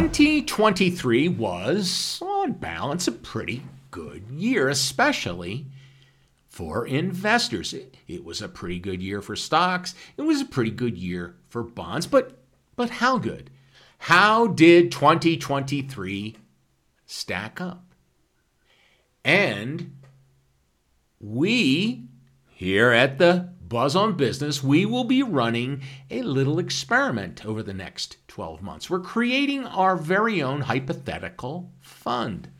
2023 was, on balance, a pretty good year, especially for investors. It, it, was a pretty good year for stocks. It was a pretty good year for bonds. But but how good? How did 2023 stack up? And we here at the Buzz on Business, we will be running a little experiment over the next 12 months. We're creating our very own hypothetical fund.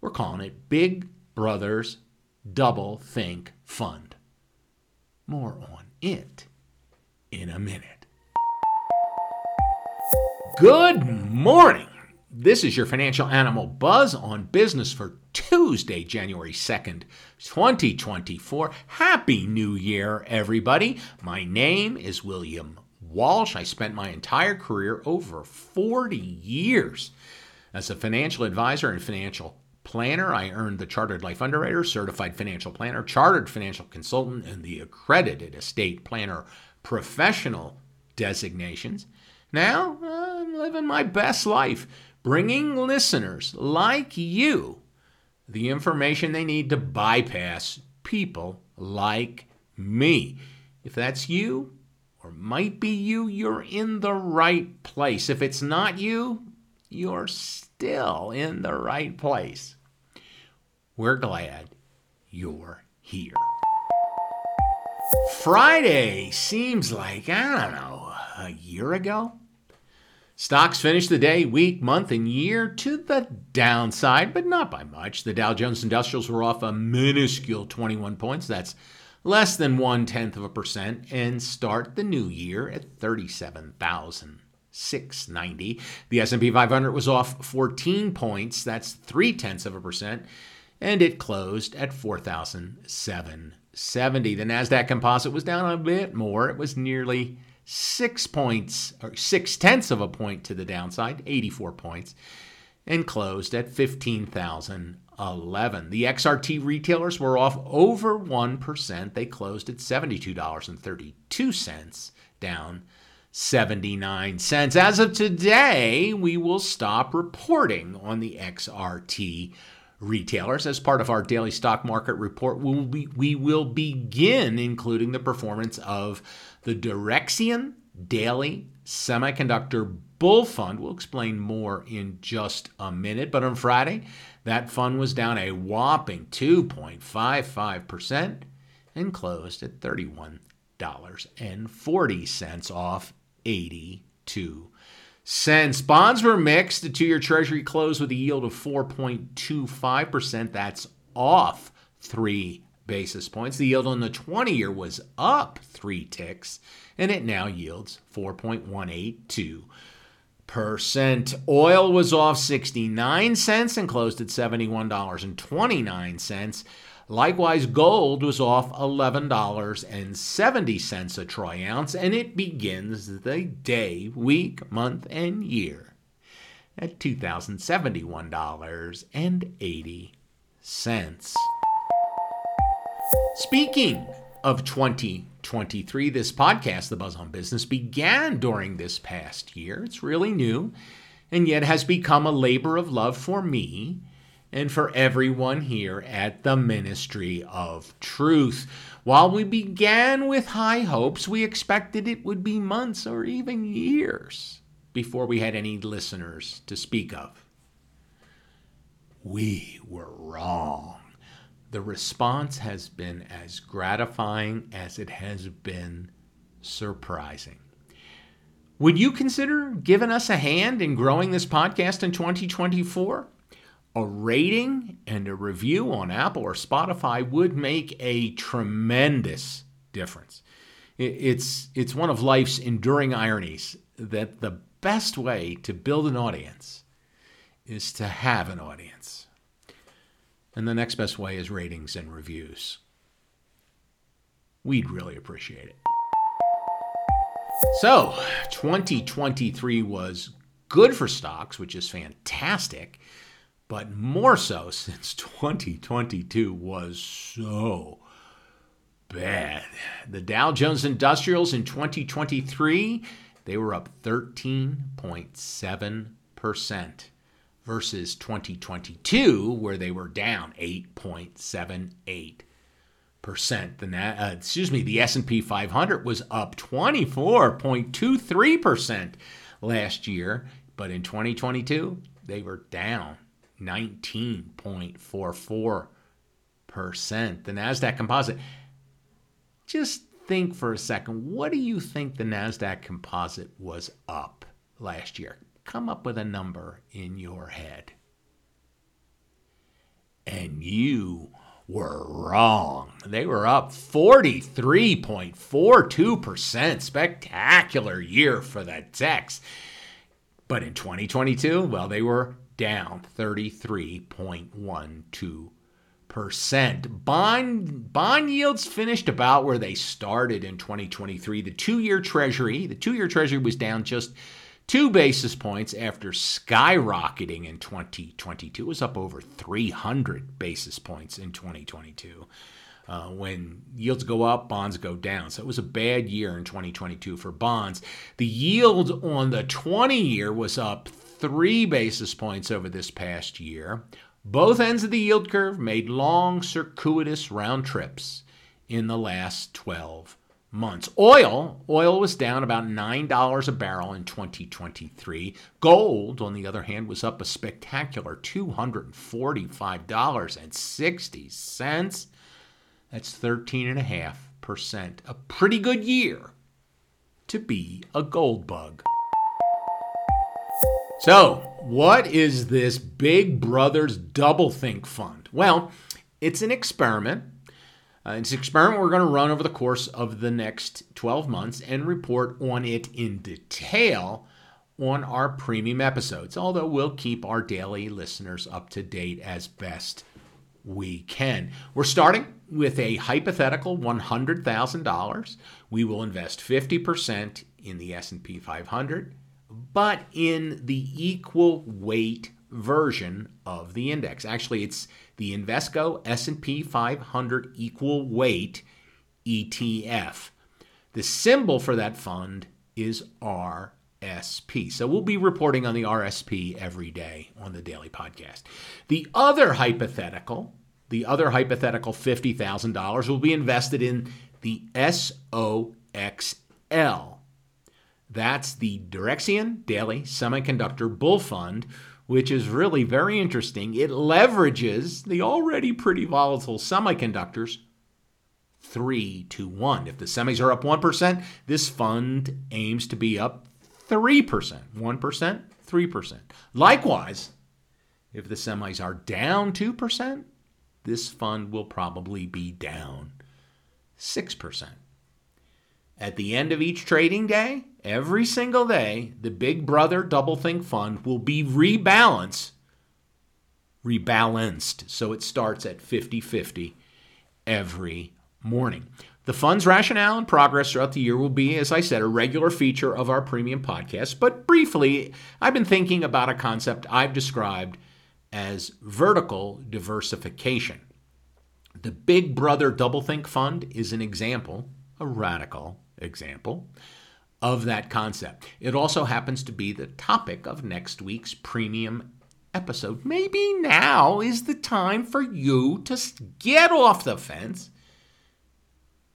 We're calling it Big Brothers Double Think Fund. More on it in a minute. Good morning. This is your financial animal buzz on business for Tuesday, January 2nd, 2024. Happy New Year, everybody. My name is William Walsh. I spent my entire career, over 40 years, as a financial advisor and financial planner. I earned the Chartered Life Underwriter, Certified Financial Planner, Chartered Financial Consultant, and the Accredited Estate Planner Professional designations. Now, I'm living my best life, bringing listeners like you the information they need to bypass people like me. If that's you, or might be you, you're in the right place. If it's not you, you're still in the right place. We're glad you're here. Friday seems like, I don't know, a year ago? Stocks finished the day, week, month, and year to the downside, but not by much. The Dow Jones Industrials were off a minuscule 21 points. That's less than one tenth of a percent, and start the new year at 37,690. The S&P 500 was off 14 points. That's three tenths of a percent, and it closed at 4,770. The Nasdaq Composite was down a bit more. It was nearly six points, or six tenths of a point to the downside, 84 points, and closed at 15,011. The XRT retailers were off over 1%. They closed at $72.32, down 79 cents. As of today, we will stop reporting on the XRT retailers. As part of our daily stock market report, we we will begin including the performance of the Direxion Daily Semiconductor Bull Fund. We'll explain more in just a minute. But on Friday, that fund was down a whopping 2.55% and closed at $31.40 off 82 cents. Bonds were mixed. The two year Treasury closed with a yield of 4.25%. That's off three basis points. The yield on the 20 year was up three ticks, and it now yields 4.182%. Oil was off 69 cents and closed at $71.29. Likewise, gold was off $11.70 a troy ounce, and it begins the day, week, month, and year at $2,071.80. Speaking of 2023, this podcast, The Buzz on Business, began during this past year. It's really new and yet has become a labor of love for me and for everyone here at the Ministry of Truth. While we began with high hopes, we expected it would be months or even years before we had any listeners to speak of. We were wrong the response has been as gratifying as it has been surprising. Would you consider giving us a hand in growing this podcast in 2024? A rating and a review on Apple or Spotify would make a tremendous difference. It's, it's one of life's enduring ironies that the best way to build an audience is to have an audience. And the next best way is ratings and reviews. We'd really appreciate it. So, 2023 was good for stocks, which is fantastic, but more so since 2022 was so bad. The Dow Jones Industrials in 2023, they were up 13.7%. versus 2022, where they were down 8.78 percent. The uh, excuse me, the S&P 500 was up 24.23 percent last year, but in 2022 they were down 19.44 percent. The Nasdaq Composite. Just think for a second. What do you think the Nasdaq Composite was up last year? Come up with a number in your head. And you were wrong. They were up 43.42%. Spectacular year for the techs. But in 2022, well, they were down 33.12%. Bond bond yields finished about where they started in 2023. The 2-year treasury, the 2-year treasury was down just two basis points after skyrocketing in 2022. It was up over 300 basis points in 2022. Uh, when yields go up, bonds go down. So it was a bad year in 2022 for bonds. The yield on the 20 year was up three basis points over this past year. Both ends of the yield curve made long, circuitous round trips in the last 12 months. Oil, oil was down about $9 a barrel in 2023. Gold, on the other hand, was up a spectacular $245.60. That's 13.5%. A pretty good year to be a gold bug. So, what is this Big Brothers Doublethink Fund? Well, it's an experiment uh, it's an experiment we're going to run over the course of the next 12 months and report on it in detail on our premium episodes, although we'll keep our daily listeners up to date as best we can. We're starting with a hypothetical $100,000. We will invest 50% in the S&P 500, but in the equal weight version of the index. Actually, it's the Invesco S&P 500 equal weight ETF. The symbol for that fund is RSP. So we'll be reporting on the RSP every day on the daily podcast. The other hypothetical, the other hypothetical $50,000 will be invested in the SOXL. That's the Direxion Daily Semiconductor Bull Fund, which is really very interesting. It leverages the already pretty volatile semiconductors three to one. If the semis are up 1%, this fund aims to be up 3%. 1%, 3%. Likewise, if the semis are down 2%, this fund will probably be down 6%. At the end of each trading day, every single day, the Big Brother Doublethink Fund will be rebalanced, rebalanced. So it starts at 50 50 every morning. The fund's rationale and progress throughout the year will be, as I said, a regular feature of our premium podcast. But briefly, I've been thinking about a concept I've described as vertical diversification. The Big Brother Doublethink Fund is an example, a radical example of that concept. It also happens to be the topic of next week's premium episode. Maybe now is the time for you to get off the fence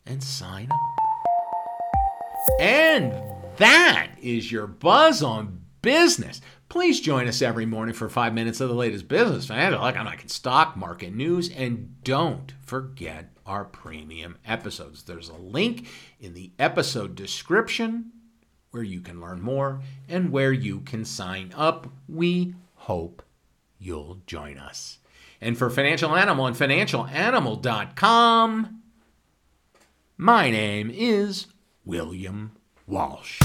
and sign up. And that is your buzz on business. Please join us every morning for five minutes of the latest business, man. Like I'm stock market news, and don't forget our premium episodes. There's a link in the episode description where you can learn more and where you can sign up. We hope you'll join us. And for Financial Animal and financialanimal.com, my name is William Walsh.